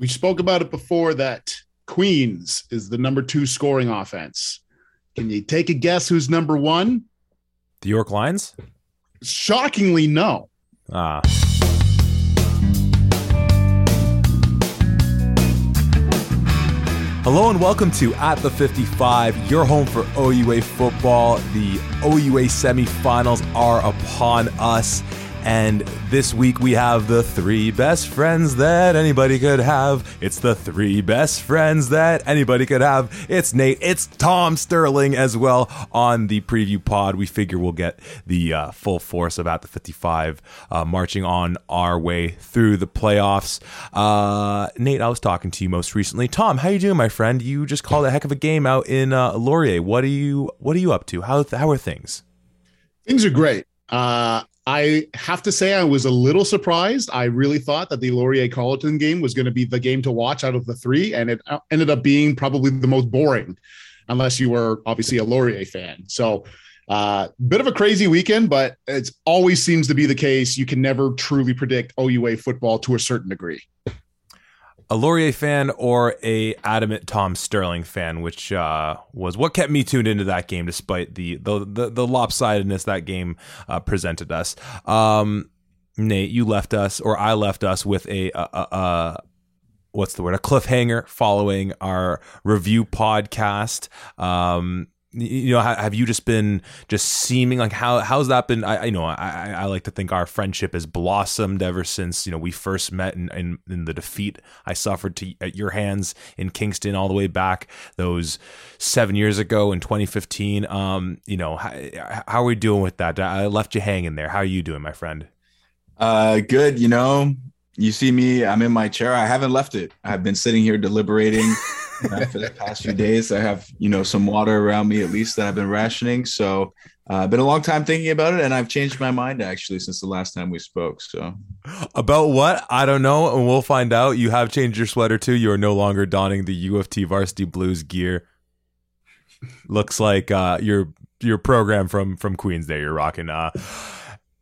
We spoke about it before that Queens is the number two scoring offense. Can you take a guess who's number one? The York Lions? Shockingly, no. Ah. Hello and welcome to At the 55, your home for OUA football. The OUA semifinals are upon us. And this week we have the three best friends that anybody could have. It's the three best friends that anybody could have. It's Nate, it's Tom Sterling as well on the preview pod. We figure we'll get the uh, full force of at the 55 uh, marching on our way through the playoffs. Uh, Nate, I was talking to you most recently. Tom, how you doing, my friend? You just called a heck of a game out in uh, Laurier. What are you What are you up to? How how are things? Things are great. Uh, I have to say, I was a little surprised. I really thought that the Laurier Carleton game was going to be the game to watch out of the three, and it uh, ended up being probably the most boring, unless you were obviously a Laurier fan. So, uh, bit of a crazy weekend, but it always seems to be the case. You can never truly predict OUA football to a certain degree a Laurier fan or a adamant Tom Sterling fan, which uh, was what kept me tuned into that game, despite the the the, the lopsidedness that game uh, presented us. Um, Nate, you left us, or I left us with a, a, a, a what's the word? A cliffhanger following our review podcast. Um, you know have you just been just seeming like how how's that been? I you know i i like to think our friendship has blossomed ever since you know we first met in in, in the defeat i suffered to at your hands in kingston all the way back those seven years ago in 2015 um you know how, how are we doing with that? I left you hanging there. How are you doing my friend? Uh good you know you see me i'm in my chair i haven't left it i've been sitting here deliberating uh, for the past few days. I have, you know, some water around me at least that I've been rationing. So I've uh, been a long time thinking about it, and I've changed my mind actually since the last time we spoke. So about what I don't know, and we'll find out. You have changed your sweater too. You are no longer donning the U of T Varsity Blues gear. Looks like uh, your your program from from Queens. There, you're rocking. Uh,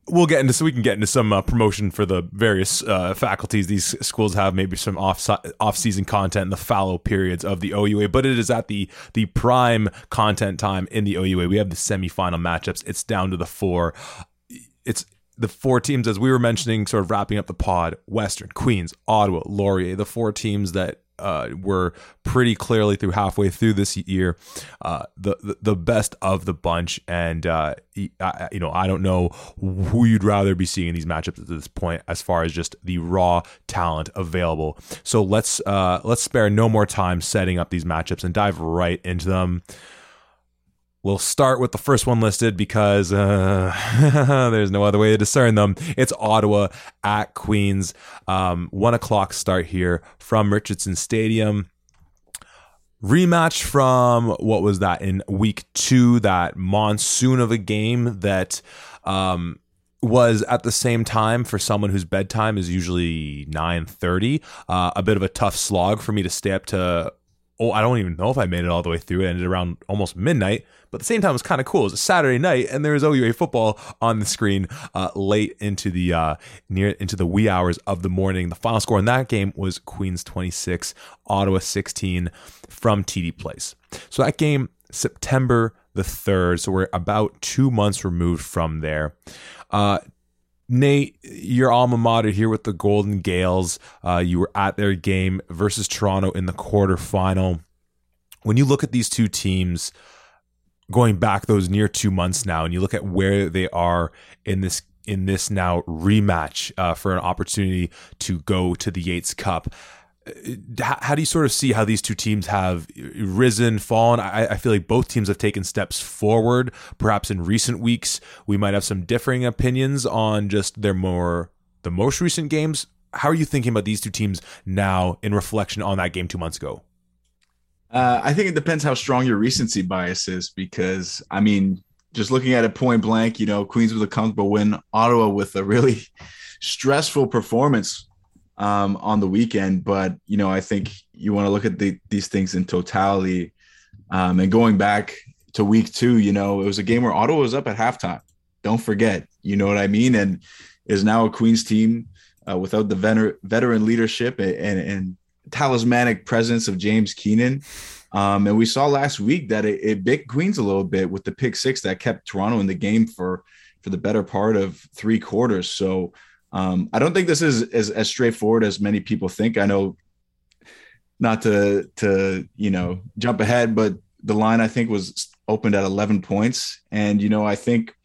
we'll get into so we can get into some uh, promotion for the various uh, faculties these schools have maybe some off off season content in the fallow periods of the OUA but it is at the the prime content time in the OUA we have the semifinal matchups. It's down to the four. It's the four teams as we were mentioning sort of wrapping up the pod Western Queens Ottawa Laurier the four teams that uh, were pretty clearly through halfway through this year uh, the, the, the best of the bunch. And uh, I, you know, I don't know who you'd rather be seeing in these matchups at this point, as far as just the raw talent available. So let's uh, let's spare no more time setting up these matchups and dive right into them. We'll start with the first one listed because uh, there's no other way to discern them. It's Ottawa at Queens. Um, one o'clock start here from Richardson Stadium. Rematch from what was that in week two? That monsoon of a game that um, was at the same time for someone whose bedtime is usually 9.30 uh, a bit of a tough slog for me to stay up to oh i don't even know if i made it all the way through it ended around almost midnight but at the same time, it was kind of cool. It was a Saturday night, and there was OUA football on the screen uh, late into the uh, near into the wee hours of the morning. The final score in that game was Queens 26, Ottawa 16 from TD Place. So that game, September the 3rd. So we're about two months removed from there. Uh, Nate, your alma mater here with the Golden Gaels. Uh, you were at their game versus Toronto in the quarterfinal. When you look at these two teams, going back those near two months now, and you look at where they are in this in this now rematch uh, for an opportunity to go to the Yates Cup. Uh, how, do you sort of see how these two teams have risen, fallen? I, I, feel like both teams have taken steps forward. Perhaps in recent weeks, we might have some differing opinions on just their more the most recent games. How are you thinking about these two teams now in reflection on that game two months ago? Uh, I think it depends how strong your recency bias is because, I mean, just looking at it point blank, you know, Queens with a comfortable win, Ottawa with a really stressful performance um, on the weekend. But, you know, I think you want to look at the, these things in totality. Um, and going back to week two, you know, it was a game where Ottawa was up at halftime. Don't forget, you know what I mean? And is now a Queens team uh, without the veteran, veteran leadership and, and, and talismanic presence of James Keenan. Um, and we saw last week that it, it bit Queens a little bit with the pick six that kept Toronto in the game for for the better part of three quarters. So um, I don't think this is as, as straightforward as many people think. I know not to to you know jump ahead, but the line I think was opened at 11 points, and you know I think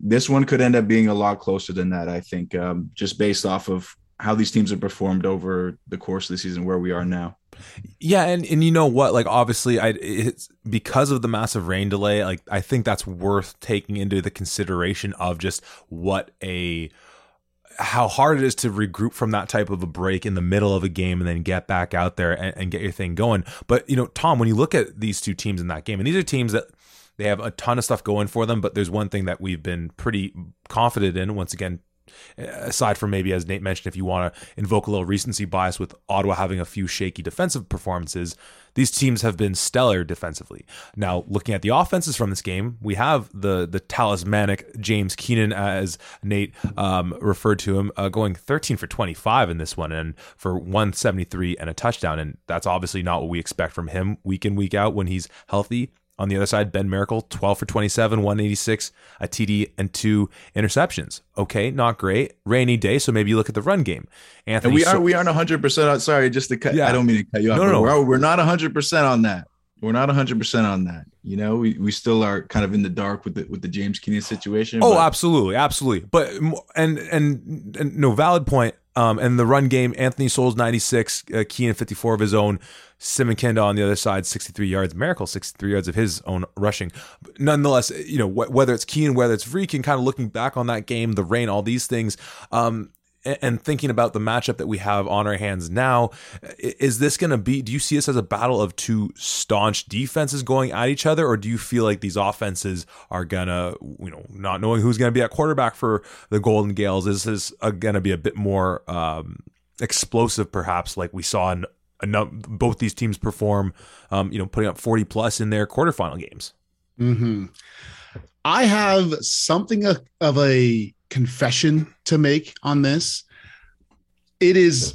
this one could end up being a lot closer than that. I think um, just based off of how these teams have performed over the course of the season, where we are now. Yeah, and and you know what? Like obviously, I it's because of the massive rain delay. Like I think that's worth taking into the consideration of just what a how hard it is to regroup from that type of a break in the middle of a game and then get back out there and, and get your thing going. But you know, Tom, when you look at these two teams in that game, and these are teams that they have a ton of stuff going for them, but there's one thing that we've been pretty confident in. Once again, eh, aside from maybe as Nate mentioned, if you want to invoke a little recency bias with Ottawa having a few shaky defensive performances, these teams have been stellar defensively. Now, looking at the offenses from this game, we have the the talismanic James Keenan, as Nate um, referred to him, uh, going 13 for 25 in this one and for 173 and a touchdown. And that's obviously not what we expect from him week in week out when he's healthy. On the other side, Ben Miracle, 12 for 27, 186, a TD, and two interceptions. Okay, not great. Rainy day, so maybe you look at the run game. Anthony, and we are we aren't 100. percent Sorry, just to cut. Yeah. I don't mean to cut you off. No, no, we're, we're not 100 percent on that. We're not 100 percent on that. You know, we, we still are kind of in the dark with the with the James Keenan situation. Oh, but. absolutely, absolutely. But and, and and no valid point. Um, and the run game, Anthony Souls 96, uh, Keenan 54 of his own. Simon Kenda on the other side, 63 yards. Miracle, 63 yards of his own rushing. But nonetheless, you know, wh- whether it's Keen, whether it's Vreeken, kind of looking back on that game, the rain, all these things, um, and thinking about the matchup that we have on our hands now, is this going to be? Do you see this as a battle of two staunch defenses going at each other, or do you feel like these offenses are gonna, you know, not knowing who's going to be at quarterback for the Golden Gaels, is this going to be a bit more um, explosive, perhaps, like we saw in both these teams perform, um, you know, putting up 40 plus in their quarterfinal games. Mm-hmm. I have something of a confession to make on this. It is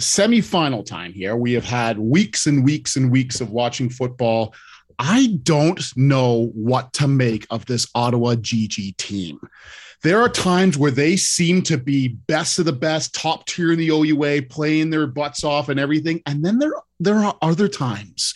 semifinal time here. We have had weeks and weeks and weeks of watching football. I don't know what to make of this Ottawa GG team. There are times where they seem to be best of the best, top tier in the OUA, playing their butts off and everything. And then there, there are other times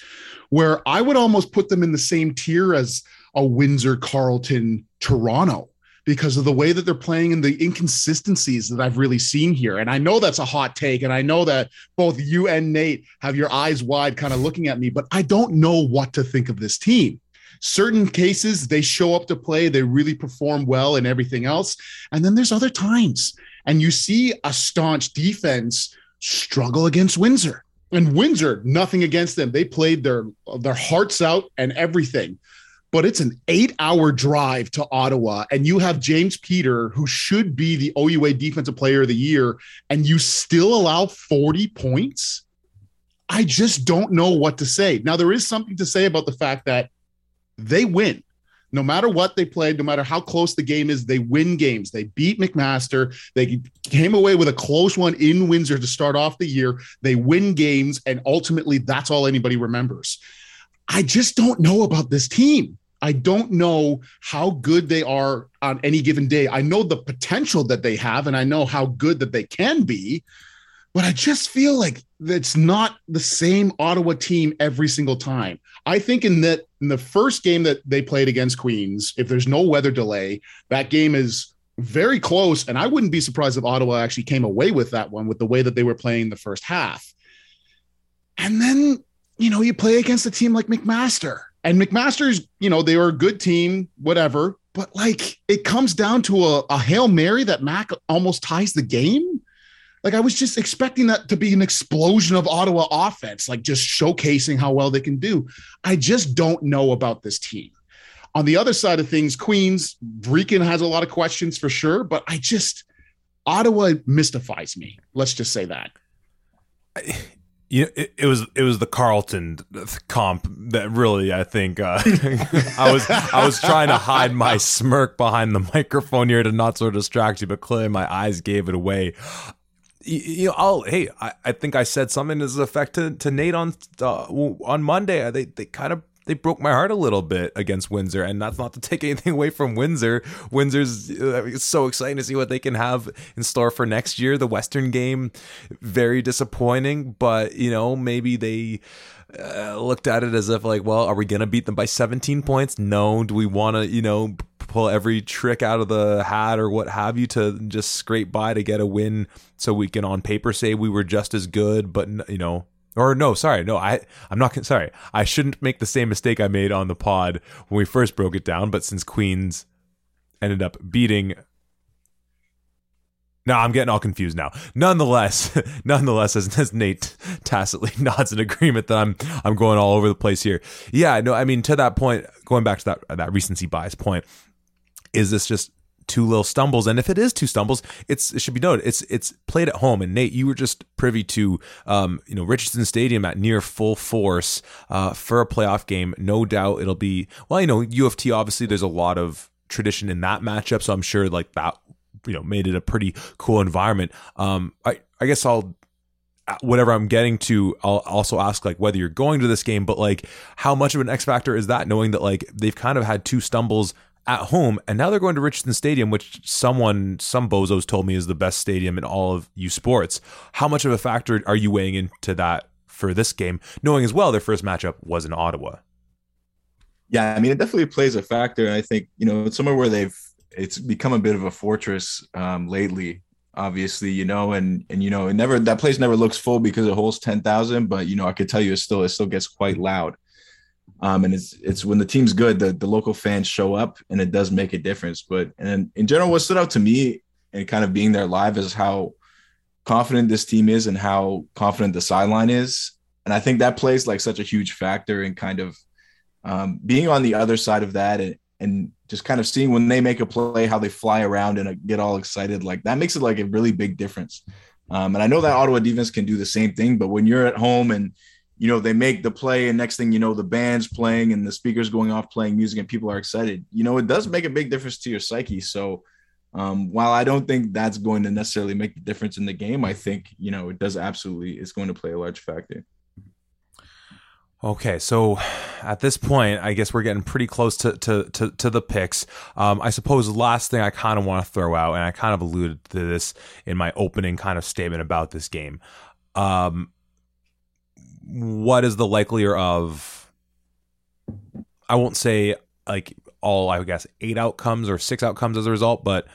where I would almost put them in the same tier as a Windsor, Carleton, Toronto because of the way that they're playing and the inconsistencies that I've really seen here. And I know that's a hot take. And I know that both you and Nate have your eyes wide kind of looking at me, but I don't know what to think of this team certain cases they show up to play they really perform well and everything else and then there's other times and you see a staunch defense struggle against windsor and windsor nothing against them they played their their hearts out and everything but it's an eight hour drive to Ottawa, and you have James Peter, who should be the OUA Defensive Player of the Year, and you still allow 40 points. I just don't know what to say. Now, there is something to say about the fact that they win. No matter what they played, no matter how close the game is, they win games. They beat McMaster. They came away with a close one in Windsor to start off the year. They win games, and ultimately, that's all anybody remembers. I just don't know about this team. I don't know how good they are on any given day. I know the potential that they have, and I know how good that they can be, but I just feel like it's not the same Ottawa team every single time. I think in that in the first game that they played against Queens, if there's no weather delay, that game is very close. And I wouldn't be surprised if Ottawa actually came away with that one with the way that they were playing the first half. And then, you know, you play against a team like McMaster. And McMaster's, you know, they were a good team, whatever. But like it comes down to a, a Hail Mary that Mac almost ties the game. Like I was just expecting that to be an explosion of Ottawa offense, like just showcasing how well they can do. I just don't know about this team. On the other side of things, Queens, Vreeken has a lot of questions for sure, but I just Ottawa mystifies me. Let's just say that. You know, it, it, was it was the Carleton comp that really I think uh, I was I was trying to hide my smirk behind the microphone here to not so distract you, but clearly my eyes gave it away you know, I'll hey, I, I think I said something as effect to, to Nate on uh, on Monday. They they kind of they broke my heart a little bit against Windsor, and that's not to take anything away from Windsor. Windsor's uh, so exciting to see what they can have in store for next year. The Western game, very disappointing, but you know maybe they. Uh, looked at it as if like, well, are we gonna beat them by 17 points? No. Do we want to, you know, pull every trick out of the hat or what have you to just scrape by to get a win so we can on paper say we were just as good, but you know, or no, sorry, no, I I'm not sorry. I shouldn't make the same mistake I made on the pod when we first broke it down. But since Queens ended up beating, no, I'm getting all confused now. Nonetheless, nonetheless, as, as Nate tacitly nods in agreement that I'm I'm going all over the place here. Yeah, no, I mean to that point, going back to that that recency bias point, is this just two little stumbles. And if it is two stumbles, it's it should be noted it's it's played at home. And Nate, you were just privy to um, you know Richardson Stadium at near full force uh, for a playoff game. No doubt it'll be well. You know U of T obviously there's a lot of tradition in that matchup, so I'm sure like that you know made it a pretty cool environment. Um, I I guess I'll whatever I'm getting to, I'll also ask like whether you're going to this game, but like how much of an X factor is that knowing that like they've kind of had two stumbles at home, and now they're going to Richardson Stadium, which someone, some bozos told me is the best stadium in all of U Sports. How much of a factor are you weighing into that for this game, knowing as well their first matchup was in Ottawa? Yeah, I mean, it definitely plays a factor. I think you know it's somewhere where they've it's become a bit of a fortress um, lately. Obviously, you know, and and you know, it never that place never looks full because it holds ten thousand, but you know, I could tell you it still it still gets quite loud. Um, and it's it's when the team's good, the, the local fans show up and it does make a difference. But and in general, what stood out to me and kind of being there live is how confident this team is and how confident the sideline is. And I think that plays like such a huge factor in kind of um, being on the other side of that and, and just kind of seeing when they make a play, how they fly around and uh, get all excited. Like that makes it like a really big difference. Um, and I know that Ottawa defense can do the same thing, but when you're at home and you know, they make the play, and next thing you know, the band's playing and the speakers going off playing music, and people are excited. You know, it does make a big difference to your psyche. So, um, while I don't think that's going to necessarily make the difference in the game, I think you know it does absolutely. It's going to play a large factor. Okay, so at this point, I guess we're getting pretty close to to to, to the picks. Um, I suppose the last thing I kind of want to throw out, and I kind of alluded to this in my opening kind of statement about this game. Um, what is the likelier of I won't say like all I guess eight outcomes or six outcomes as a result, but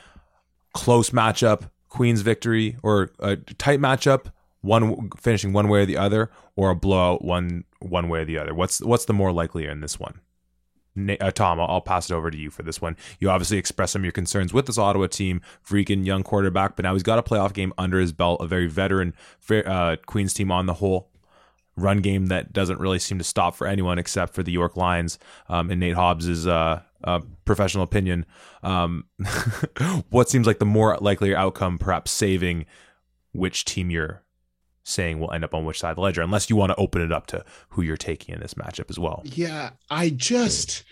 close matchup, Queen's victory, or a tight matchup, one finishing one way or the other, or a blowout one one way or the other. What's what's the more likelier in this one? Uh, Tom, I'll pass it over to you for this one. You obviously expressed some of your concerns with this Ottawa team, freaking young quarterback, but now he's got a playoff game under his belt, a very veteran uh, Queens team on the whole run game that doesn't really seem to stop for anyone except for the York Lions. Um, in Nate Hobbs's uh, uh, professional opinion, um, what seems like the more likely outcome, perhaps saving which team you're saying will end up on which side of the ledger, unless you want to open it up to who you're taking in this matchup as well. Yeah, I just.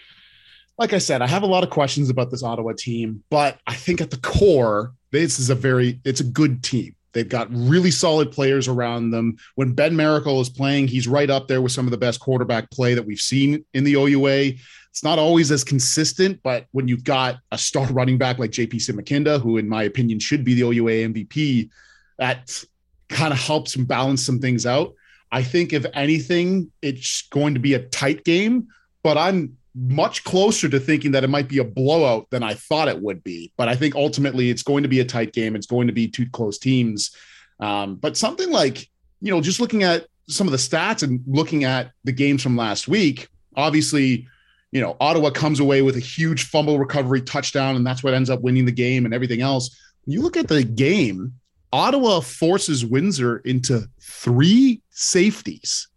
Like I said, I have a lot of questions about this Ottawa team, but I think at the core, this is a very it's a good team. They've got really solid players around them. When Ben Miracle is playing, he's right up there with some of the best quarterback play that we've seen in the OUA. It's not always as consistent, but when you've got a star running back like JP Simakinda, who in my opinion should be the OUA MVP, that kind of helps balance some things out. I think if anything, it's going to be a tight game, but I'm much closer to thinking that it might be a blowout than I thought it would be. But I think ultimately it's going to be a tight game. It's going to be two close teams. Um, but something like, you know, just looking at some of the stats and looking at the games from last week, obviously, you know, Ottawa comes away with a huge fumble recovery touchdown, and that's what ends up winning the game and everything else. When you look at the game, Ottawa forces Windsor into three safeties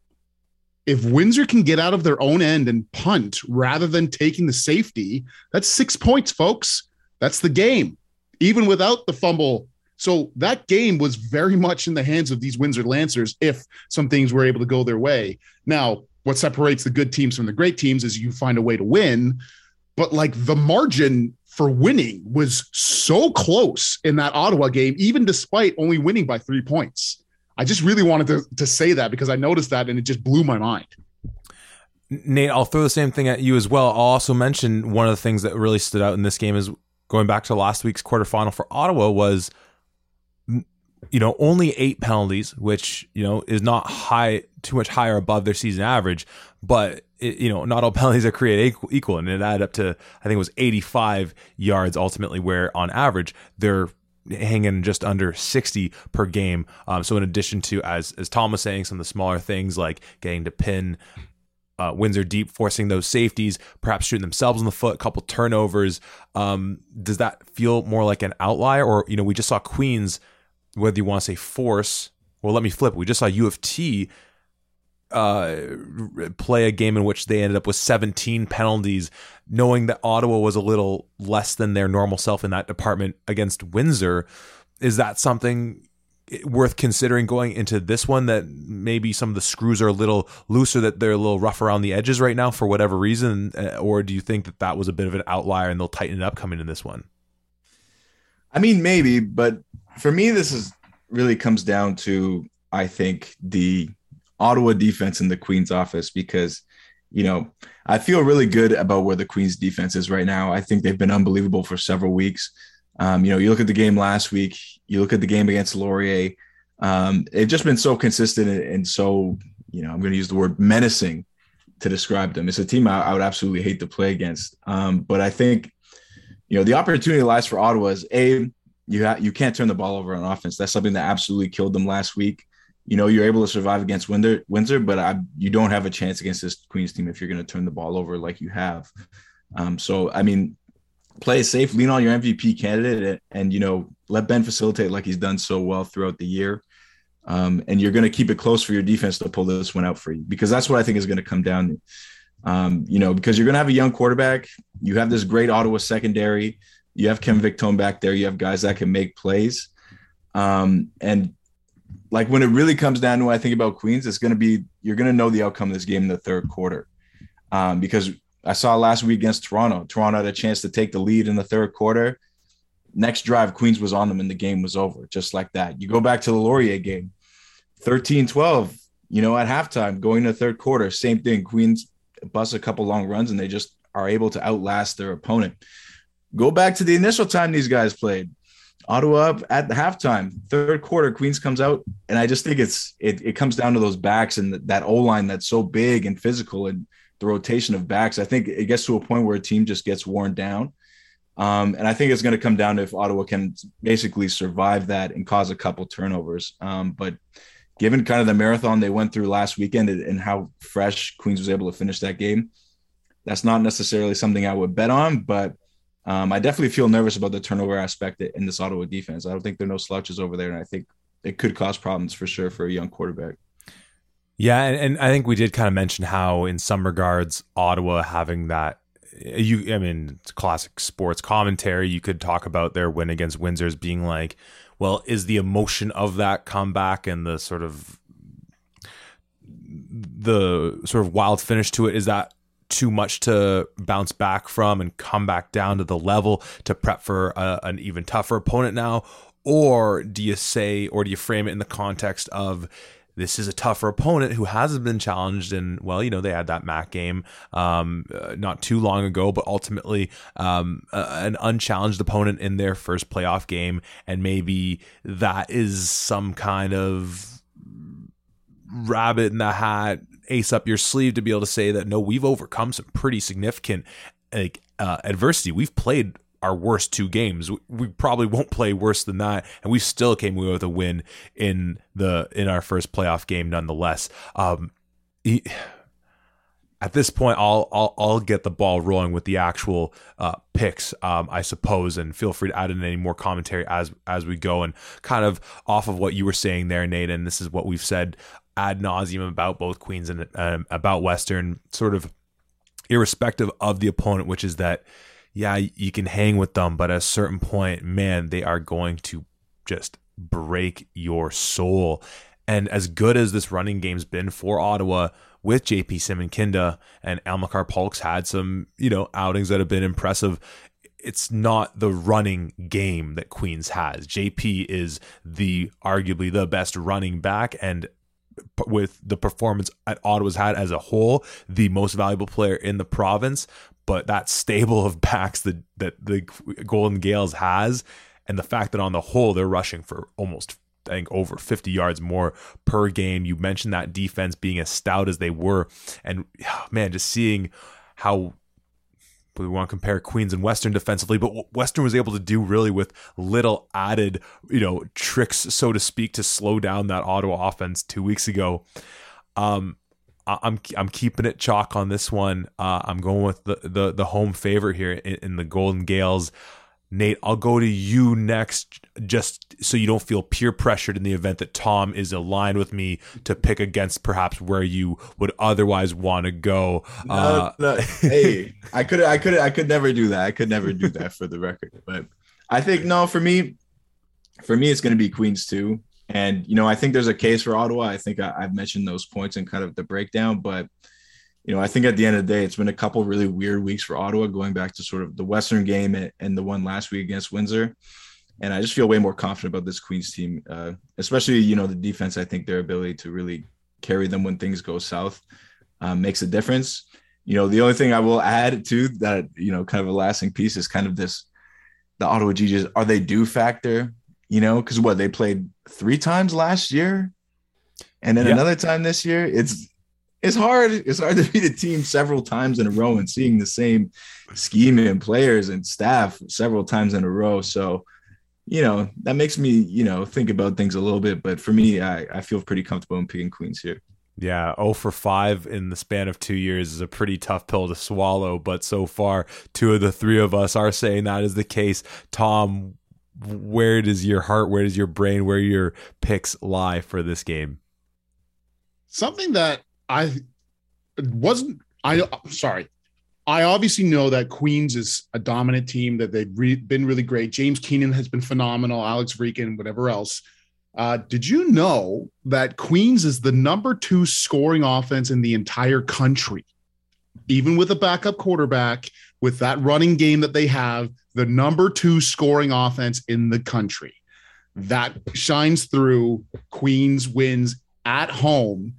if Windsor can get out of their own end and punt rather than taking the safety, that's six points, folks. That's the game, even without the fumble. So that game was very much in the hands of these Windsor Lancers if some things were able to go their way. Now, what separates the good teams from the great teams is you find a way to win. but like the margin for winning was so close in that Ottawa game, even despite only winning by three points. I just really wanted to, to say that because I noticed that and it just blew my mind. Nate, I'll throw the same thing at you as well. I'll also mention one of the things that really stood out in this game is going back to last week's quarterfinal for Ottawa was you know only eight penalties which you know is not high too much higher above their season average but it, you know not all penalties are created equal and it added up to i think it was 85 yards ultimately where on average they're hanging just under 60 per game um, so in addition to as as tom was saying some of the smaller things like getting to pin uh, Windsor deep, forcing those safeties, perhaps shooting themselves in the foot, a couple turnovers. Um, does that feel more like an outlier, or you know, we just saw Queens whether you want to say force. Well, let me flip. We just saw U of T uh, play a game in which they ended up with 17 penalties, knowing that Ottawa was a little less than their normal self in that department against Windsor. Is that something worth considering going into this one that maybe some of the screws are a little looser, that they're a little rough around the edges right now for whatever reason? Uh, or do you think that that was a bit of an outlier and they'll tighten it up coming in this one? I mean, maybe, but for me, this is really comes down to I think the Ottawa defense in the Queens office because you know I feel really good about where the Queens defense is right now. I think they've been unbelievable for several weeks. Um, you know, you look at the game last week, you look at the game against Laurier. Um, they've just been so consistent and so you know I'm going to use the word menacing to describe them. It's a team I, I would absolutely hate to play against. Um, but I think you know the opportunity lies for Ottawa is a you ha- you can't turn the ball over on offense. That's something that absolutely killed them last week. You know, you're able to survive against Windsor, Windsor but I, you don't have a chance against this Queens team if you're going to turn the ball over like you have. Um, so, I mean, play safe, lean on your MVP candidate, and, and, you know, let Ben facilitate like he's done so well throughout the year. Um, and you're going to keep it close for your defense to pull this one out for you because that's what I think is going to come down to. Um, you know, because you're going to have a young quarterback, you have this great Ottawa secondary you have Kevin Victone back there. You have guys that can make plays. Um, and like when it really comes down to what I think about Queens, it's going to be you're going to know the outcome of this game in the third quarter. Um, because I saw last week against Toronto, Toronto had a chance to take the lead in the third quarter. Next drive, Queens was on them and the game was over, just like that. You go back to the Laurier game, 13 12, you know, at halftime, going to third quarter, same thing. Queens bust a couple long runs and they just are able to outlast their opponent. Go back to the initial time these guys played. Ottawa up at the halftime, third quarter, Queens comes out, and I just think it's it, it comes down to those backs and that O line that's so big and physical and the rotation of backs. I think it gets to a point where a team just gets worn down. Um, and I think it's going to come down to if Ottawa can basically survive that and cause a couple turnovers. Um, but given kind of the marathon they went through last weekend and how fresh Queens was able to finish that game, that's not necessarily something I would bet on, but um, I definitely feel nervous about the turnover aspect in this Ottawa defense. I don't think there are no slouches over there, and I think it could cause problems for sure for a young quarterback. Yeah, and, and I think we did kind of mention how, in some regards, Ottawa having that you I mean it's classic sports commentary you could talk about their win against Windsor as being like well is the emotion of that comeback and the sort of the sort of wild finish to it is that too much to bounce back from and come back down to the level to prep for a, an even tougher opponent now? Or do you say, or do you frame it in the context of this is a tougher opponent who hasn't been challenged and well you know they had that mac game um, uh, not too long ago but ultimately um, uh, an unchallenged opponent in their first playoff game and maybe that is some kind of rabbit in the hat ace up your sleeve to be able to say that no, we've overcome some pretty significant like uh, adversity. We've played our worst two games. We probably won't play worse than that, and we still came away with a win in the in our first playoff game, nonetheless. Um, he, at this point, I'll, I'll I'll get the ball rolling with the actual uh, picks, um, I suppose, and feel free to add in any more commentary as as we go, and kind of off of what you were saying there, Nate. And this is what we've said ad nauseum about both Queens and um, about Western, sort of irrespective of the opponent, which is that, yeah, you can hang with them, but at a certain point, man, they are going to just break your soul. And as good as this running game's been for Ottawa with JP Simonkinda and Amilcar Polk's had some, you know, outings that have been impressive. It's not the running game that Queens has. JP is the arguably the best running back and with the performance at Ottawa's had as a whole, the most valuable player in the province. But that stable of backs that that the Golden Gaels has, and the fact that on the whole they're rushing for almost I think over 50 yards more per game. You mentioned that defense being as stout as they were, and man, just seeing how we want to compare Queens and Western defensively, but Western was able to do really with little added, you know, tricks, so to speak, to slow down that Ottawa offense two weeks ago. Um, I'm I'm keeping it chalk on this one. Uh, I'm going with the the the home favorite here in, in the Golden Gaels. Nate, I'll go to you next, just so you don't feel peer pressured in the event that Tom is aligned with me to pick against perhaps where you would otherwise want to go. No, uh, no, hey, I could, I could, I could never do that. I could never do that for the record. But I think no, for me, for me, it's going to be Queens too. And you know, I think there's a case for Ottawa. I think I, I've mentioned those points and kind of the breakdown, but you know, I think at the end of the day, it's been a couple really weird weeks for Ottawa, going back to sort of the Western game and the one last week against Windsor. And I just feel way more confident about this Queens team, uh, especially you know the defense. I think their ability to really carry them when things go south um, makes a difference. You know, the only thing I will add to that, you know, kind of a lasting piece is kind of this: the Ottawa GGs are they due factor? You know, because what they played three times last year, and then another time this year. It's it's hard. It's hard to beat a team several times in a row and seeing the same scheme and players and staff several times in a row. So, you know, that makes me, you know, think about things a little bit. But for me, I, I feel pretty comfortable in picking Queens here. Yeah, 0 for 5 in the span of two years is a pretty tough pill to swallow. But so far, two of the three of us are saying that is the case. Tom, where does your heart, where does your brain, where your picks lie for this game? Something that I wasn't. I'm sorry. I obviously know that Queens is a dominant team. That they've re- been really great. James Keenan has been phenomenal. Alex Vreeken, whatever else. Uh, did you know that Queens is the number two scoring offense in the entire country? Even with a backup quarterback, with that running game that they have, the number two scoring offense in the country. That shines through. Queens wins at home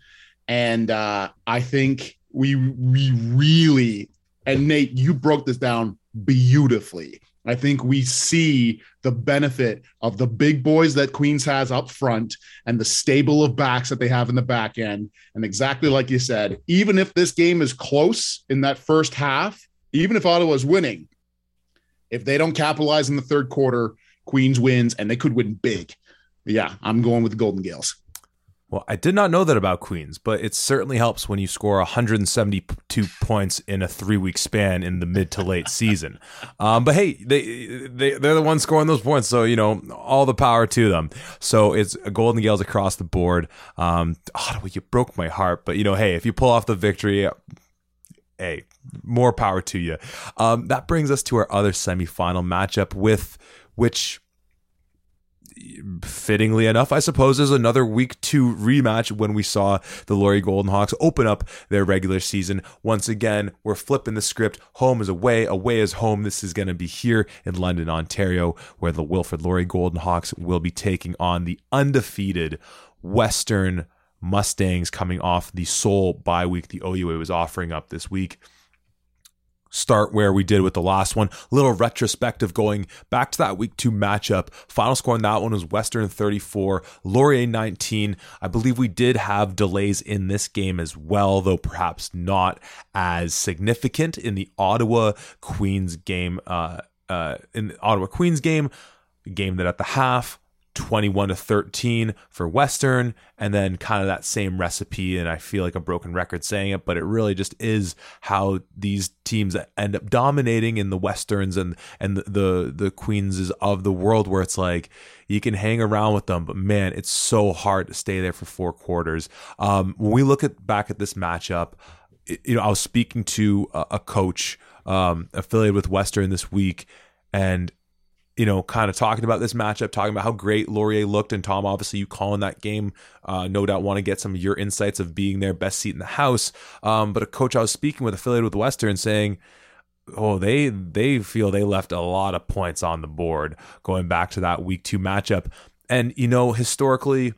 and uh, I think we we really and Nate, you broke this down beautifully. I think we see the benefit of the big boys that Queens has up front and the stable of backs that they have in the back end. And exactly like you said, even if this game is close in that first half, even if Ottawa's winning, if they don't capitalize in the third quarter, Queens wins and they could win big. Yeah, I'm going with the Golden Gaels. Well, I did not know that about Queens, but it certainly helps when you score 172 points in a three week span in the mid to late season. Um, but hey, they, they, they're the ones scoring those points. So, you know, all the power to them. So it's Golden Gaels across the board. Um, oh, you broke my heart. But, you know, hey, if you pull off the victory, hey, more power to you. Um, that brings us to our other semifinal matchup with which fittingly enough, I suppose, is another week two rematch when we saw the Laurier Golden Hawks open up their regular season. Once again, we're flipping the script. Home is away, away is home. This is going to be here in London, Ontario, where the Wilfrid Laurier Golden Hawks will be taking on the undefeated Western Mustangs coming off the sole bye week the OUA was offering up this week start where we did with the last one. Little retrospective going back to that week two matchup. Final score on that one was Western 34, Laurier 19. I believe we did have delays in this game as well, though perhaps not as significant in the Ottawa Queens game. Uh, uh, in the Ottawa Queens game, game that at the half 21 to 13 for Western, and then kind of that same recipe. And I feel like a broken record saying it, but it really just is how these teams end up dominating in the Westerns and and the the, Queenses of the world, where it's like you can hang around with them, but man, it's so hard to stay there for four quarters. Um, when we look at back at this matchup, you know, I was speaking to a, a coach um, affiliated with Western this week, and you know, kind of talking about this matchup, talking about how great Laurier looked, and Tom, obviously, you calling that game, uh, no doubt want to get some of your insights of being their best seat in the house. Um, but a coach I was speaking with, affiliated with Western, saying, "Oh, they they feel they left a lot of points on the board going back to that week two matchup." And you know, historically,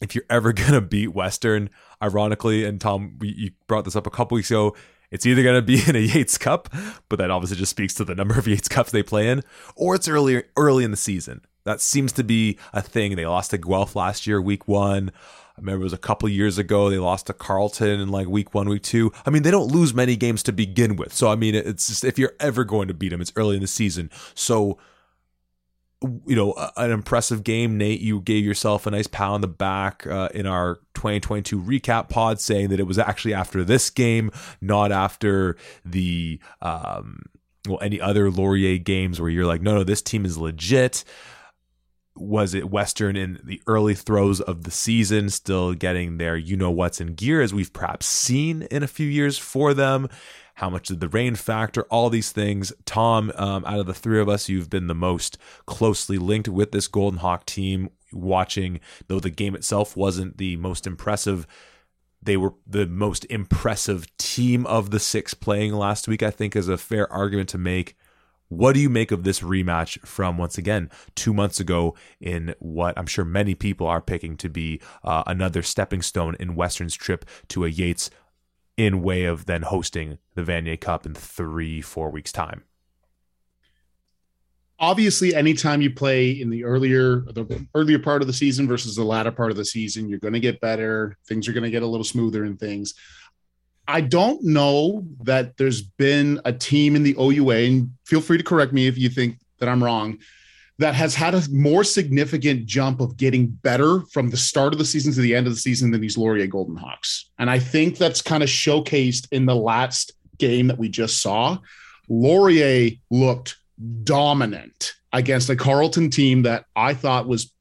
if you're ever gonna beat Western, ironically, and Tom, you brought this up a couple weeks ago, it's either going to be in a Yates Cup, but that obviously just speaks to the number of Yates Cups they play in, or it's earlier early in the season. That seems to be a thing. They lost to Guelph last year, week one. I remember it was a couple years ago. They lost to Carleton in like week one, week two. I mean, they don't lose many games to begin with. So, I mean, it's just if you're ever going to beat them, it's early in the season. So, you know, an impressive game. Nate, you gave yourself a nice pat on the back uh, in our 2022 recap pod, saying that it was actually after this game, not after the um, well any other Laurier games where you're like, no, no, this team is legit. Was it Western in the early throes of the season, still getting their you know what's in gear, as we've perhaps seen in a few years for them? How much did the rain factor, all these things. Tom, um, out of the three of us, you've been the most closely linked with this Golden Hawk team. Watching, though the game itself wasn't the most impressive, they were the most impressive team of the six playing last week, I think is a fair argument to make. What do you make of this rematch from once again two months ago in what I'm sure many people are picking to be uh, another stepping stone in Western's trip to a Yates in way of then hosting the Vanier Cup in three, four weeks' time? Obviously, anytime you play in the earlier the earlier part of the season versus the latter part of the season, you're going to get better. Things are going to get a little smoother and things. I don't know that there's been a team in the OUA, and feel free to correct me if you think that I'm wrong, that has had a more significant jump of getting better from the start of the season to the end of the season than these Laurier Golden Hawks. And I think that's kind of showcased in the last game that we just saw. Laurier looked dominant against a Carleton team that I thought was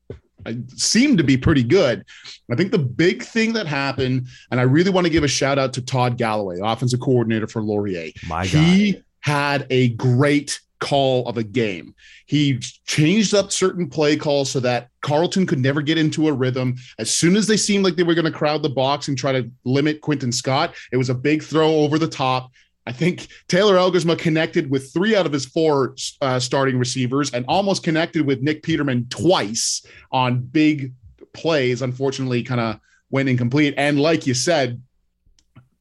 uh, seemed to be pretty good. I think the big thing that happened, and I really want to give a shout out to Todd Galloway, offensive coordinator for Laurier. My God. he had a great call of a game. He changed up certain play calls so that Carleton could never get into a rhythm. As soon as they seemed like they were going to crowd the box and try to limit Quinton Scott, it was a big throw over the top. I think Taylor Elgersma connected with three out of his four uh, starting receivers and almost connected with Nick Peterman twice on big plays. Unfortunately, kind of went incomplete. And like you said,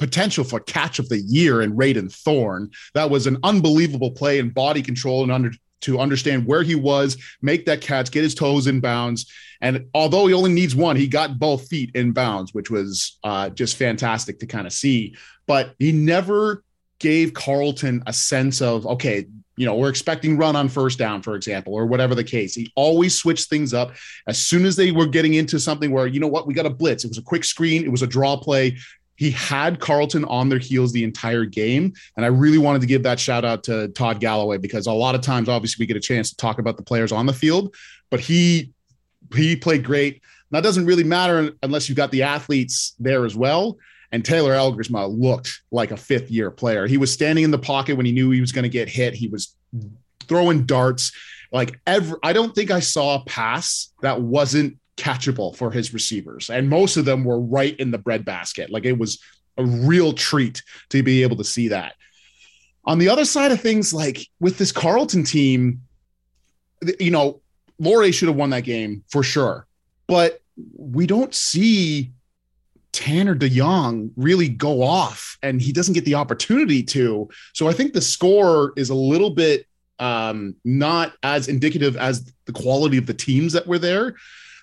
potential for catch of the year in Raiden Thorn. That was an unbelievable play and body control and under to understand where he was, make that catch, get his toes in bounds. And although he only needs one, he got both feet in bounds, which was uh, just fantastic to kind of see. But he never gave Carleton a sense of, okay, you know, we're expecting run on first down, for example, or whatever the case. He always switched things up as soon as they were getting into something where, you know what, we got a blitz. It was a quick screen, it was a draw play he had Carleton on their heels the entire game. And I really wanted to give that shout out to Todd Galloway because a lot of times, obviously, we get a chance to talk about the players on the field, but he he played great. That doesn't really matter unless you've got the athletes there as well. And Taylor Elgersma looked like a fifth year player. He was standing in the pocket when he knew he was going to get hit. He was throwing darts. Like every, I don't think I saw a pass that wasn't catchable for his receivers. And most of them were right in the breadbasket. Like it was a real treat to be able to see that. On the other side of things, like with this Carleton team, you know, Laurier should have won that game for sure. But we don't see Tanner DeYoung really go off and he doesn't get the opportunity to. So I think the score is a little bit um, not as indicative as the quality of the teams that were there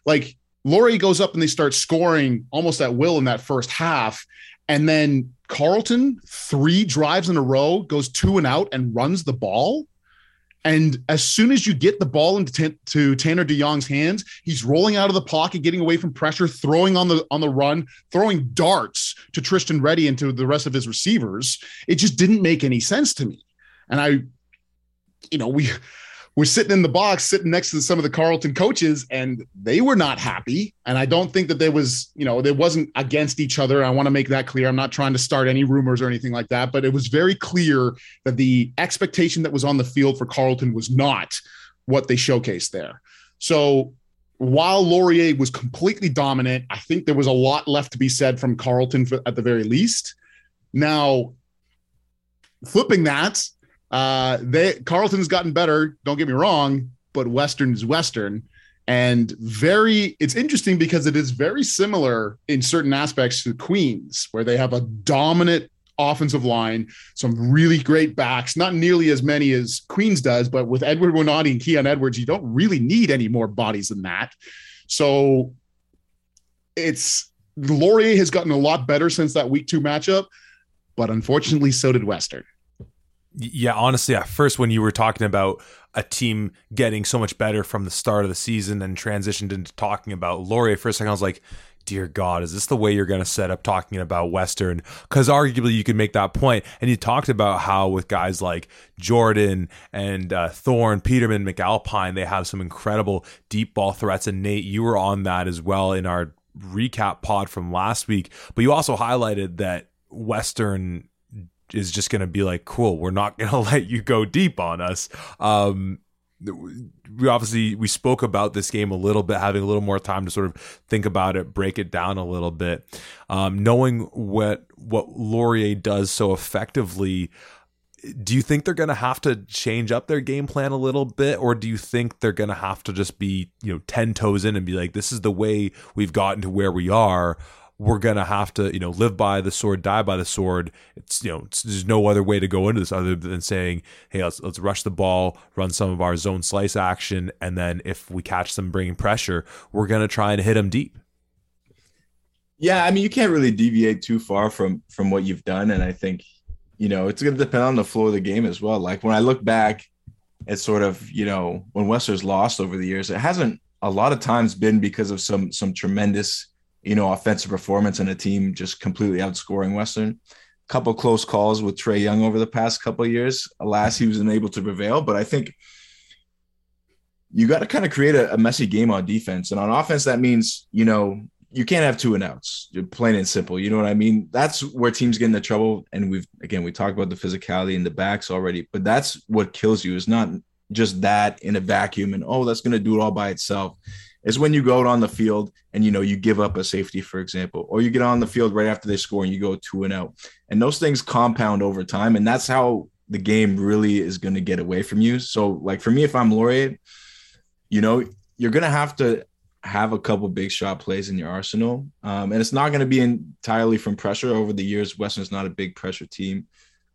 like Laurier goes up and they start scoring almost at will in that first half. And then Carleton, three drives in a row, goes two and out and runs the ball. And as soon as you get the ball into t- Tanner DeYoung's hands, he's rolling out of the pocket, getting away from pressure, throwing on the on the run, throwing darts to Tristan Reddy and to the rest of his receivers. It just didn't make any sense to me. And I, you know, we we're sitting in the box, sitting next to some of the Carleton coaches, and they were not happy. And I don't think that there was, you know, there wasn't against each other. I want to make that clear. I'm not trying to start any rumors or anything like that, but it was very clear that the expectation that was on the field for Carleton was not what they showcased there. So while Laurier was completely dominant, I think there was a lot left to be said from Carleton for, at the very least. Now, flipping that, uh, they Carleton's gotten better. Don't get me wrong, but Western is Western, and very. It's interesting because it is very similar in certain aspects to Queens, where they have a dominant offensive line, some really great backs, not nearly as many as Queens does, but with Edward Winati and Keon Edwards, you don't really need any more bodies than that. So it's Laurier has gotten a lot better since that week two matchup, but unfortunately, so did Western. Yeah, honestly, at first when you were talking about a team getting so much better from the start of the season and transitioned into talking about Laurier for a second, I was like, dear God, is this the way you're going to set up talking about Western? Because arguably you could make that point. And you talked about how with guys like Jordan and uh, Thorn, Peterman, McAlpine, they have some incredible deep ball threats. And Nate, you were on that as well in our recap pod from last week. But you also highlighted that Western is just going to be like, cool, we're not going to let you go deep on us. Um, we obviously we spoke about this game a little bit having a little more time to sort of think about it break it down a little bit. Um, knowing what what laurier does so effectively do you think they're going to have to change up their game plan a little bit? Or do you think they're going to have to just be you know 10 toes in and be like this is the way we've gotten to where we are we're gonna have to you know live by the sword die by the sword. It's you know it's, there's no other way to go into this other than saying hey let's, let's rush the ball run some of our zone slice action and then if we catch them bringing pressure we're gonna try and hit them deep. Yeah i mean you can't really deviate too far from from what you've done and i think you know it's gonna depend on the flow of the game as well. Like when i look back at sort of you know when Western's lost over the years it hasn't a lot of times been because of some some tremendous you know, offensive performance and a team just completely outscoring Western. A Couple close calls with Trey Young over the past couple years. Alas, he was unable to prevail. But I think you got to kind of create a, a, messy game on defense, and on offense, that means you know you can't have two and outs. Plain and simple. You know what I mean? That's where teams get into trouble. And we've again we talked about the physicality in the backs already, but that's what kills you. Is not just that in a vacuum and oh that's going to do it all by itself is when you go out on the field and you know you give up a safety, for example, or you get on the field right after they score and you go two and out, and those things compound over time, and that's how the game really is going to get away from you. So, like for me, if I'm Laurier, you know, you're going to have to have a couple big shot plays in your arsenal, um, and it's not going to be entirely from pressure. Over the years, Western's not a big pressure team.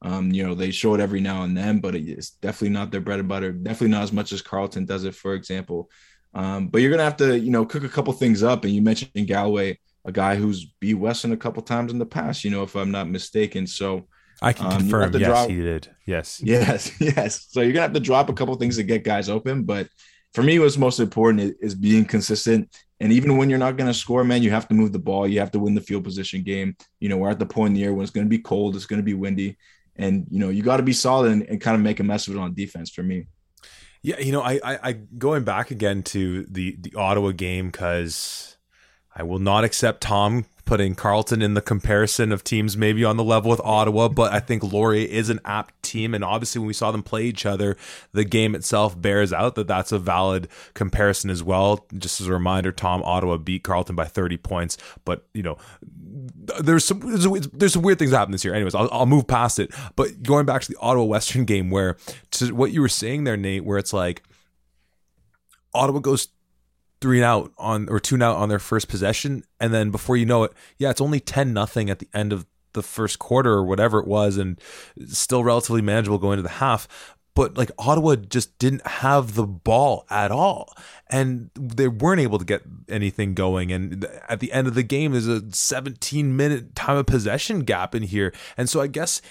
Um, you know, they show it every now and then, but it's definitely not their bread and butter. Definitely not as much as Carleton does it, for example. Um, but you're gonna have to, you know, cook a couple things up. And you mentioned in Galloway, a guy who's beat Western a couple times in the past, you know, if I'm not mistaken. So I can um, confirm, yes, drop, he did. Yes, yes, yes. So you're gonna have to drop a couple things to get guys open. But for me, what's most important is being consistent. And even when you're not going to score, man, you have to move the ball. You have to win the field position game. You know, we're at the point in the year when it's going to be cold, it's going to be windy, and you know you got to be solid and, and kind of make a mess of it on defense. For me. Yeah, you know, I, I, I going back again to the the Ottawa game because I will not accept Tom putting Carleton in the comparison of teams maybe on the level with Ottawa, but I think Laurier is an apt team. And obviously, when we saw them play each other, the game itself bears out that that's a valid comparison as well. Just as a reminder, Tom, Ottawa beat Carleton by 30 points, but, you know, there's some there's some weird things that happen this year. Anyways, I'll, I'll move past it. But going back to the Ottawa Western game, where to what you were saying there, Nate, where it's like Ottawa goes three and out on or two and out on their first possession, and then before you know it, yeah, it's only ten nothing at the end of the first quarter or whatever it was, and still relatively manageable going to the half. But like Ottawa just didn't have the ball at all, and they weren't able to get anything going. And at the end of the game, there's a 17 minute time of possession gap in here, and so I guess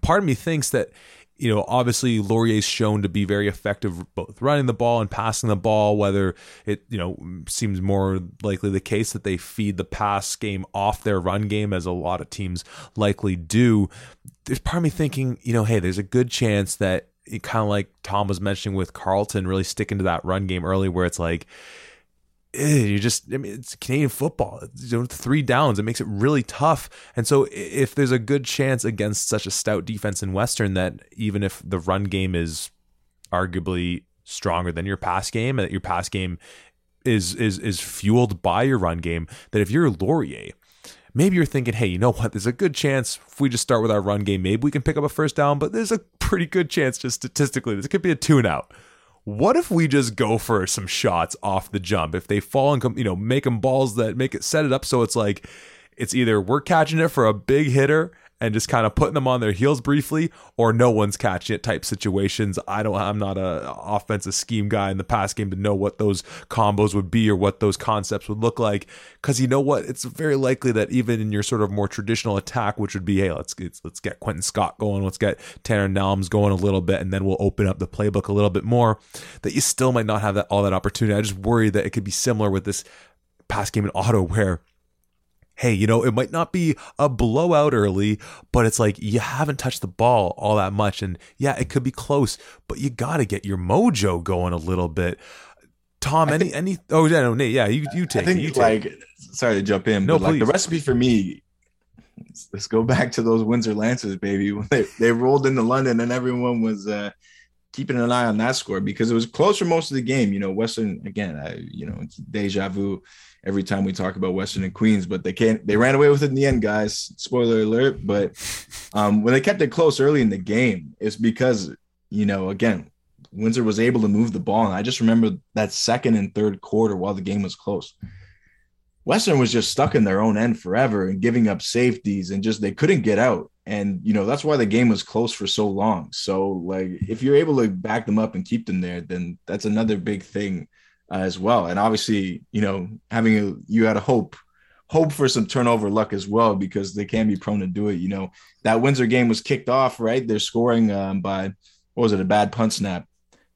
part of me thinks that you know, obviously Laurier's shown to be very effective both running the ball and passing the ball, whether it, you know, seems more likely the case that they feed the pass game off their run game as a lot of teams likely do. There's part of me thinking, you know, hey, there's a good chance that kind of like Tom was mentioning with Carleton, really sticking to that run game early where it's like, you just I mean it's Canadian football. You know, three downs it makes it really tough. And so if there's a good chance against such a stout defense in Western that even if the run game is arguably stronger than your pass game and that your pass game is is is fueled by your run game. That if you're Laurier, maybe you're thinking, hey, you know what? There's a good chance if we just start with our run game, maybe we can pick up a first down, but there's a pretty good chance just statistically this could be a tune out. What if we just go for some shots off the jump? If they fall and come, you know, make them balls that make it set it up so it's like it's either we're catching it for a big hitter and just kind of putting them on their heels briefly, or no one's catching it type situations. I don't. I'm not a offensive scheme guy in the past game to know what those combos would be or what those concepts would look like. Because you know what, it's very likely that even in your sort of more traditional attack, which would be, hey, let's let's, let's get Quentin Scott going, let's get Tanner Nelms going a little bit, and then we'll open up the playbook a little bit more. That you still might not have that all that opportunity. I just worry that it could be similar with this pass game in auto where hey, you know, it might not be a blowout early, but it's like you haven't touched the ball all that much. And yeah, it could be close, but you got to get your mojo going a little bit. Tom, any, think, any, oh, yeah, no, Nate, yeah, you, you take I think, you take. like, sorry to jump in, no, but like the recipe for me, let's go back to those Windsor Lancers, baby. When they, they rolled into London and everyone was, uh, keeping an eye on that score because it was close for most of the game. You know, Western again, I, you know, deja vu every time we talk about Western and Queens, but they can't. They ran away with it in the end, guys. Spoiler alert! But um, when they kept it close early in the game, it's because you know again Windsor was able to move the ball, and I just remember that second and third quarter while the game was close. Western was just stuck in their own end forever and giving up safeties and just they couldn't get out. And you know, that's why the game was close for so long. So like if you're able to back them up and keep them there, then that's another big thing uh, as well. And obviously, you know, having a you had a hope hope for some turnover luck as well because they can be prone to do it. You know, that Windsor game was kicked off, right? They're scoring um, by what was it, a bad punt snap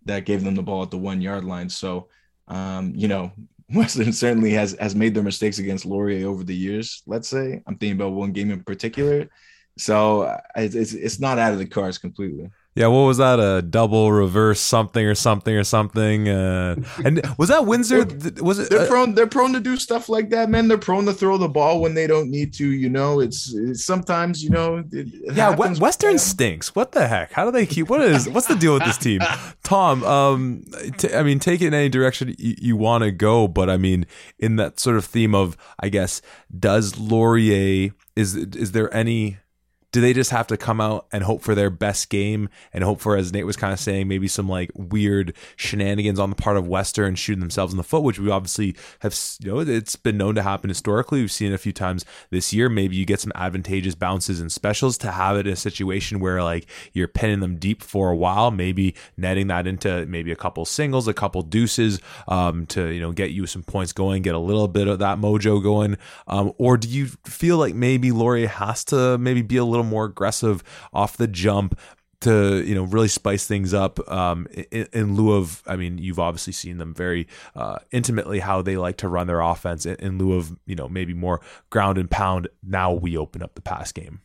that gave them the ball at the one yard line. So, um, you know, Western certainly has has made their mistakes against Laurier over the years. Let's say I'm thinking about one game in particular. So it's it's not out of the cards completely. Yeah, what was that? A double reverse something or something or something? Uh, and was that Windsor? Was it? They're uh, prone. They're prone to do stuff like that, man. They're prone to throw the ball when they don't need to. You know, it's, it's sometimes you know. Yeah, Western stinks. What the heck? How do they keep? What is? What's the deal with this team? Tom, um, t- I mean, take it in any direction you, you want to go, but I mean, in that sort of theme of, I guess, does Laurier is is there any do they just have to come out and hope for their best game and hope for, as Nate was kind of saying, maybe some like weird shenanigans on the part of Western shooting themselves in the foot, which we obviously have, you know, it's been known to happen historically. We've seen it a few times this year. Maybe you get some advantageous bounces and specials to have it in a situation where like you're pinning them deep for a while, maybe netting that into maybe a couple singles, a couple deuces um, to, you know, get you some points going, get a little bit of that mojo going. Um, or do you feel like maybe Laurier has to maybe be a little little more aggressive off the jump to you know really spice things up um, in, in, lieu of I mean you've obviously seen them very uh, intimately how they like to run their offense in, in, lieu of you know maybe more ground and pound. Now we open up the pass game.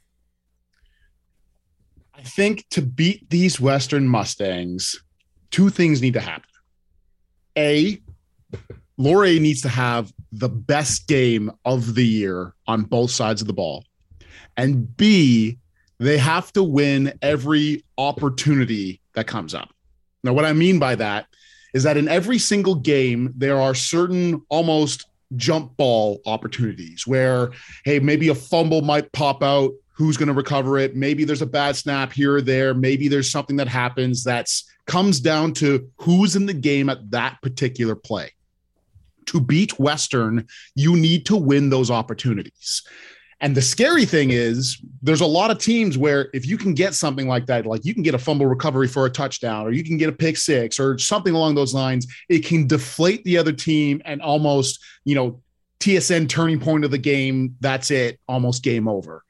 I think to beat these Western Mustangs two things need to happen. A Laurier needs to have the best game of the year on both sides of the ball and B, they have to win every opportunity that comes up. Now, what I mean by that is that in every single game, there are certain almost jump ball opportunities where, hey, maybe a fumble might pop out. Who's going to recover it? Maybe there's a bad snap here or there. Maybe there's something that happens that's comes down to who's in the game at that particular play. To beat Western, you need to win those opportunities. And the scary thing is, there's a lot of teams where if you can get something like that, like you can get a fumble recovery for a touchdown, or you can get a pick six, or something along those lines, it can deflate the other team and almost, you know, TSN turning point of the game. That's it, almost game over.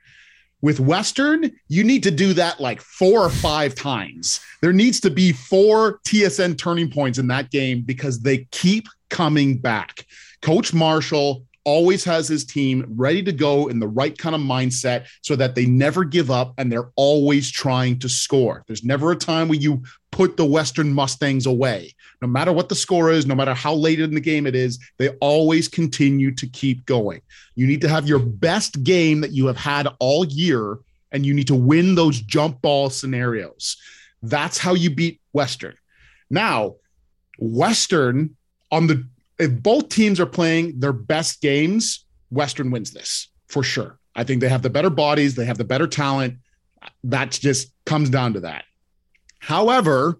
With Western, you need to do that like four or five times. There needs to be four TSN turning points in that game because they keep coming back. Coach Marshall always has his team ready to go in the right kind of mindset so that they never give up and they're always trying to score. There's never a time where you put the Western Mustangs away. No matter what the score is, no matter how late in the game it is, they always continue to keep going. You need to have your best game that you have had all year, and you need to win those jump ball scenarios. That's how you beat Western. Now, Western on the if both teams are playing their best games, Western wins this for sure. I think they have the better bodies, they have the better talent. That just comes down to that. However,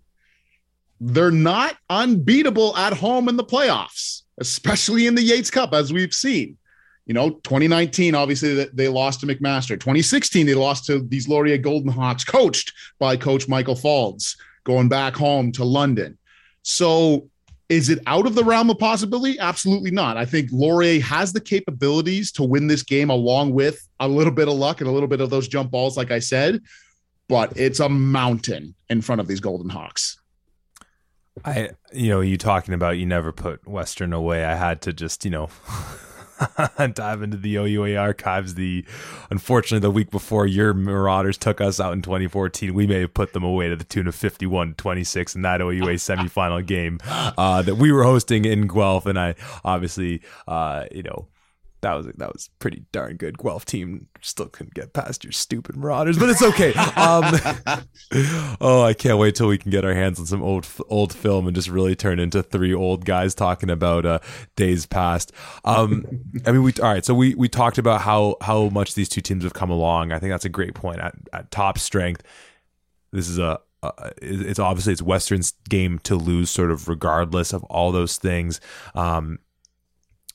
they're not unbeatable at home in the playoffs, especially in the Yates Cup, as we've seen. You know, 2019, obviously they lost to McMaster. 2016, they lost to these Laurier Golden Hawks, coached by Coach Michael Faulds, going back home to London. So is it out of the realm of possibility? Absolutely not. I think Laurier has the capabilities to win this game along with a little bit of luck and a little bit of those jump balls, like I said, but it's a mountain in front of these Golden Hawks. I, you know, you talking about you never put Western away. I had to just, you know, dive into the OUA archives. The unfortunately, the week before your Marauders took us out in 2014, we may have put them away to the tune of 51 26 in that OUA semifinal game uh, that we were hosting in Guelph. And I obviously, uh, you know, that was that was pretty darn good. Guelph team still couldn't get past your stupid Marauders, but it's okay. Um, oh, I can't wait till we can get our hands on some old old film and just really turn into three old guys talking about uh, days past. Um, I mean, we all right. So we we talked about how how much these two teams have come along. I think that's a great point. At, at top strength, this is a uh, it's obviously it's Western's game to lose, sort of regardless of all those things. Um,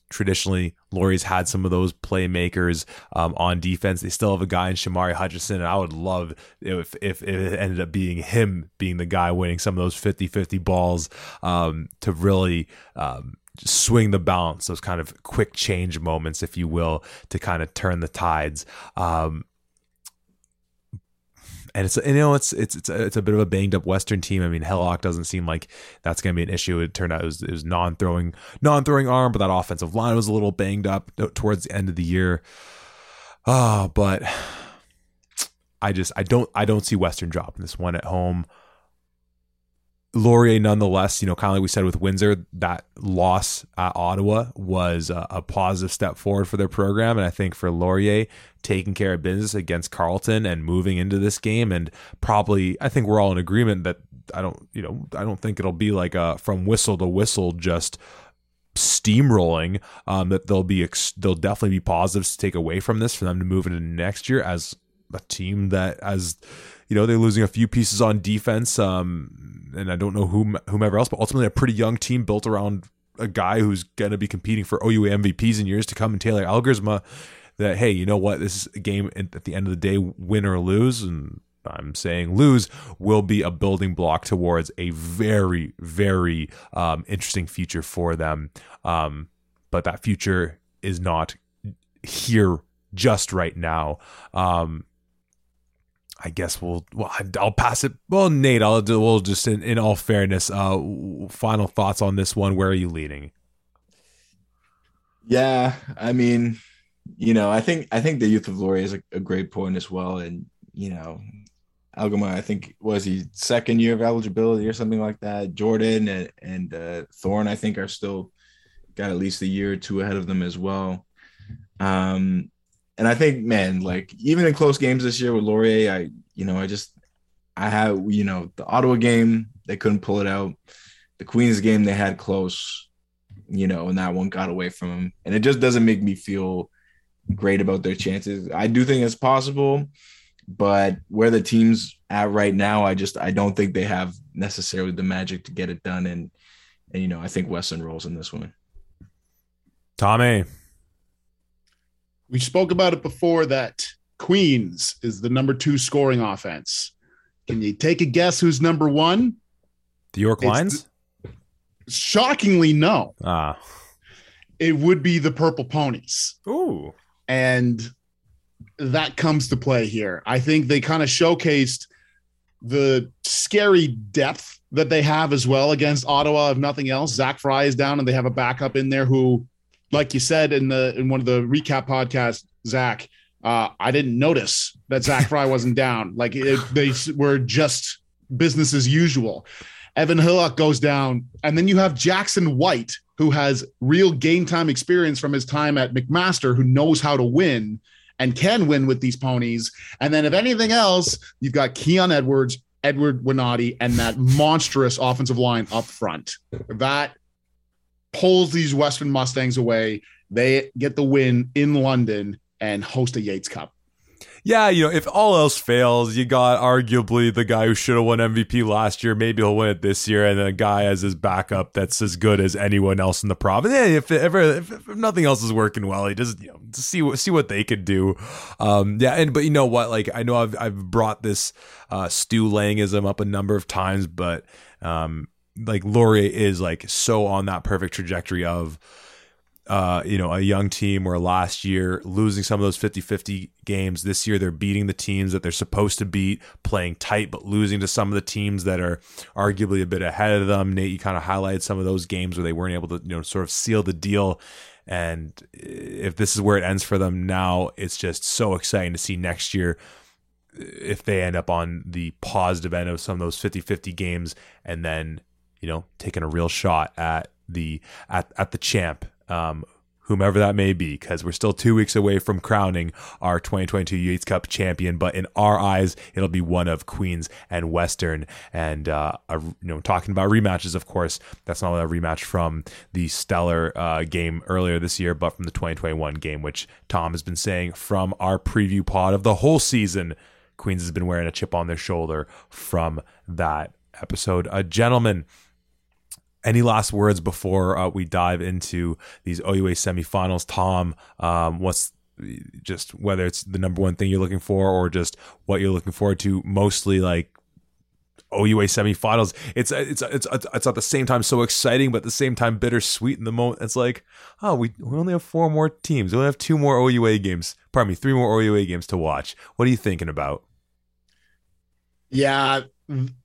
traditionally Laurier's had some of those playmakers um, on defense. They still have a guy in Shamari Hutchinson, and I would love if, if, if it ended up being him being the guy winning some of those 50-50 balls um, to really um, swing the balance, those kind of quick change moments, if you will, to kind of turn the tides. Um, and it's you know it's it's it's a, it's a bit of a banged up Western team. I mean, Hillock doesn't seem like that's going to be an issue. It turned out it was, it was non throwing non throwing arm, but that offensive line was a little banged up towards the end of the year. Oh, but I just I don't I don't see Western dropping this one at home. Laurier, nonetheless, you know, kind of like we said with Windsor, that loss at Ottawa was a, a, positive step forward for their program. And I think for Laurier, taking care of business against Carleton and moving into this game, and probably, I think we're all in agreement that I don't, you know, I don't think it'll be like a from whistle to whistle, just steamrolling. Um, that there'll be, ex- there'll definitely be positives to take away from this for them to move into next year as a team that, as you know, they're losing a few pieces on defense. Um, and I don't know whom whomever else, but ultimately a pretty young team built around a guy who's going to be competing for OUA MVPs in years to come, and Taylor Elgersma. That hey, you know what? This is a game at the end of the day, win or lose, and I'm saying lose will be a building block towards a very, very um, interesting future for them. Um, but that future is not here just right now. Um, I guess we'll well I'll pass it. Well, Nate, I'll do. We'll just in, in all fairness, uh, final thoughts on this one. Where are you leading? Yeah, I mean, you know, I think I think the youth of Laurier is a, a great point as well, and you know, Elgersma, I think was he second year of eligibility or something like that. Jordan and, and uh, Thorn, I think, are still got at least a year or two ahead of them as well. Um, and I think, man, like even in close games this year with Laurier, I, you know, I just, I have, you know, the Ottawa game, they couldn't pull it out. The Queens game, they had close, you know, and that one got away from them. And it just doesn't make me feel great about their chances. I do think it's possible, but where the team's at right now, I just, I don't think they have necessarily the magic to get it done. And, and, you know, I think Western rolls in this one. Tommy. We spoke about it before that Queens is the number two scoring offense. Can you take a guess who's number one? The York Lions? shockingly, no. Ah. It would be the Purple Ponies. Ooh. And that comes to play here. I think they kind of showcased the scary depth that they have as well against Ottawa, if nothing else. Zach Fry is down, and they have a backup in there who like you said in the in one of the recap podcasts, Zach, uh, I didn't notice that Zach Fry wasn't down. Like it, they were just business as usual. Evan Hillock goes down, and then you have Jackson White, who has real game time experience from his time at McMaster, who knows how to win and can win with these ponies. And then, if anything else, you've got Keon Edwards, Edward Winati and that monstrous offensive line up front. That pulls these Western Mustangs away. They get the win in London and host a Yates Cup. Yeah, you know, if all else fails, you got arguably the guy who should have won MVP last year. Maybe he'll win it this year, and then a guy as his backup that's as good as anyone else in the province. Yeah, if ever if, if, nothing else is working well, he just you know see what see what they could do. Um, yeah, and but you know what? Like I know I've I've brought this uh, Stu Langism up a number of times, but um, like Laurier is like so on that perfect trajectory of uh, you know, a young team where last year losing some of those 50-50 games. This year they're beating the teams that they're supposed to beat, playing tight, but losing to some of the teams that are arguably a bit ahead of them. Nate, you kind of highlighted some of those games where they weren't able to, you know, sort of seal the deal. And if this is where it ends for them now, it's just so exciting to see next year if they end up on the positive end of some of those 50-50 games and then, you know, taking a real shot at the at, at the champ um, whomever that may be, because we're still two weeks away from crowning our 2022 Yates Cup champion. But in our eyes, it'll be one of Queens and Western. And uh, a, you know, talking about rematches, of course, that's not a rematch from the stellar uh, game earlier this year, but from the 2021 game, which Tom has been saying from our preview pod of the whole season. Queens has been wearing a chip on their shoulder from that episode. A gentleman any last words before uh, we dive into these OUA semifinals? Tom, um, what's just whether it's the number one thing you're looking for or just what you're looking forward to mostly like OUA semifinals. It's it's it's it's at the same time so exciting, but at the same time bittersweet in the moment. It's like, oh, we we only have four more teams. We only have two more OUA games. Pardon me, three more OUA games to watch. What are you thinking about? Yeah,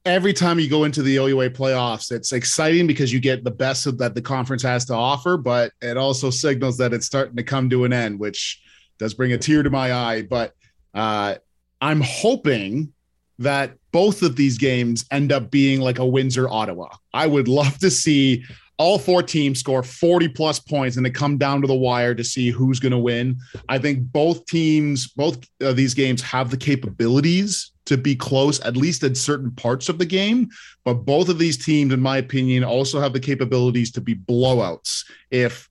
every time you go into the OUA playoffs, it's exciting because you get the best that the conference has to offer, but it also signals that it's starting to come to an end, which does bring a tear to my eye. But uh, I'm hoping that both of these games end up being like a Windsor Ottawa. I would love to see all four teams score 40 plus points and they come down to the wire to see who's going to win. I think both teams, both of these games have the capabilities to be close, at least in certain parts of the game. But both of these teams, in my opinion, also have the capabilities to be blowouts if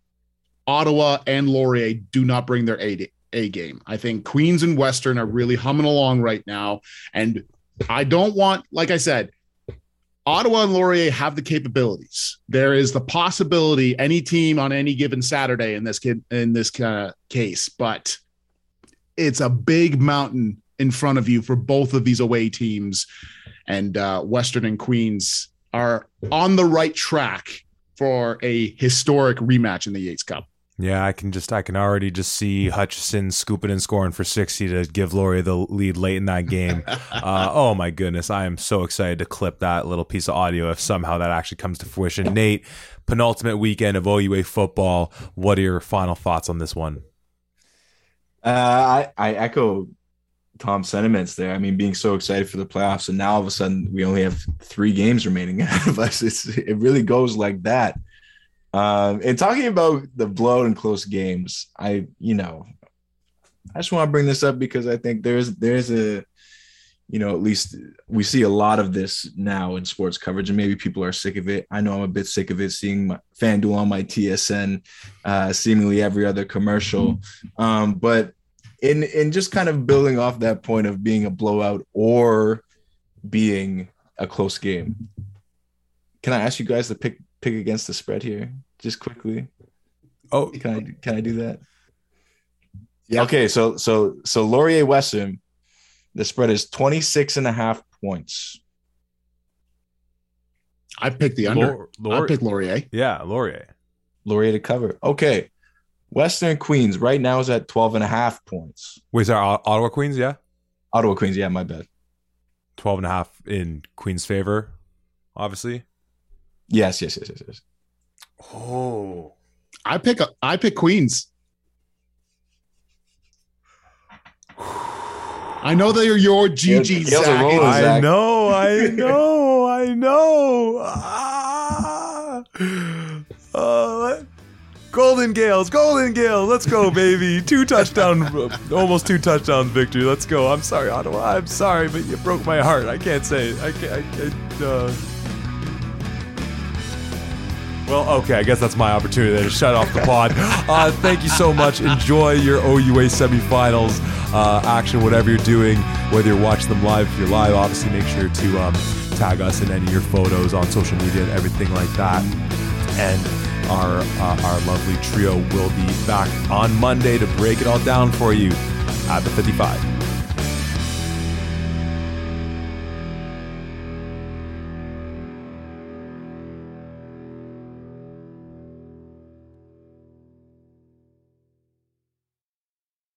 Ottawa and Laurier do not bring their A, A game. I think Queens and Western are really humming along right now. And I don't want, like I said, Ottawa and Laurier have the capabilities. There is the possibility any team on any given Saturday in this in this of case, but it's a big mountain in front of you for both of these away teams. And uh, Western and Queens are on the right track for a historic rematch in the Yates Cup. Yeah, I can just I can already just see Hutchison scooping and scoring for sixty to give Laurier the lead late in that game. uh, oh my goodness, I am so excited to clip that little piece of audio if somehow that actually comes to fruition. Nate, penultimate weekend of OUA football. What are your final thoughts on this one? Uh, I I echo Tom's sentiments there. I mean, being so excited for the playoffs, and now all of a sudden we only have three games remaining ahead of us. It's it really goes like that. Um, and talking about the blowout and close games, I you know, I just want to bring this up because I think there's there's a you know, at least we see a lot of this now in sports coverage, and maybe people are sick of it. I know I'm a bit sick of it seeing my FanDuel on my TSN, uh, seemingly every other commercial. Um, but in in just kind of building off that point of being a blowout or being a close game. Can I ask you guys to pick pick against the spread here just quickly? Oh, can I can I do that? Yeah. Okay, so so so Laurier Western, the spread is 26 and a half points. I picked the under. Laur- I picked Laurier. Yeah, Laurier. Laurier to cover. Okay. Western Queens right now is at 12 and a half points. Wait, sorry, Ottawa Queens, yeah? Ottawa Queens, yeah, my bad. 12 and a half in Queens' favor, obviously. Yes, yes, yes, yes, yes. Oh. I pick I pick Queens. I know they are your GG. Zach. I know, I know, I know. Ah. Uh, Golden Gaels, Golden Gaels, let's go, baby! Two touchdown, almost two touchdown victory. Let's go. I'm sorry, Ottawa. I'm sorry, but you broke my heart. I can't say. It. I can't. I, I, uh... Well, okay, I guess that's my opportunity to shut off the pod. Uh, thank you so much. Enjoy your OUA semifinals uh, action, whatever you're doing, whether you're watching them live. If you're live, obviously make sure to um, tag us in any of your photos on social media and everything like that. And our uh, our lovely trio will be back on Monday to break it all down for you at the 55.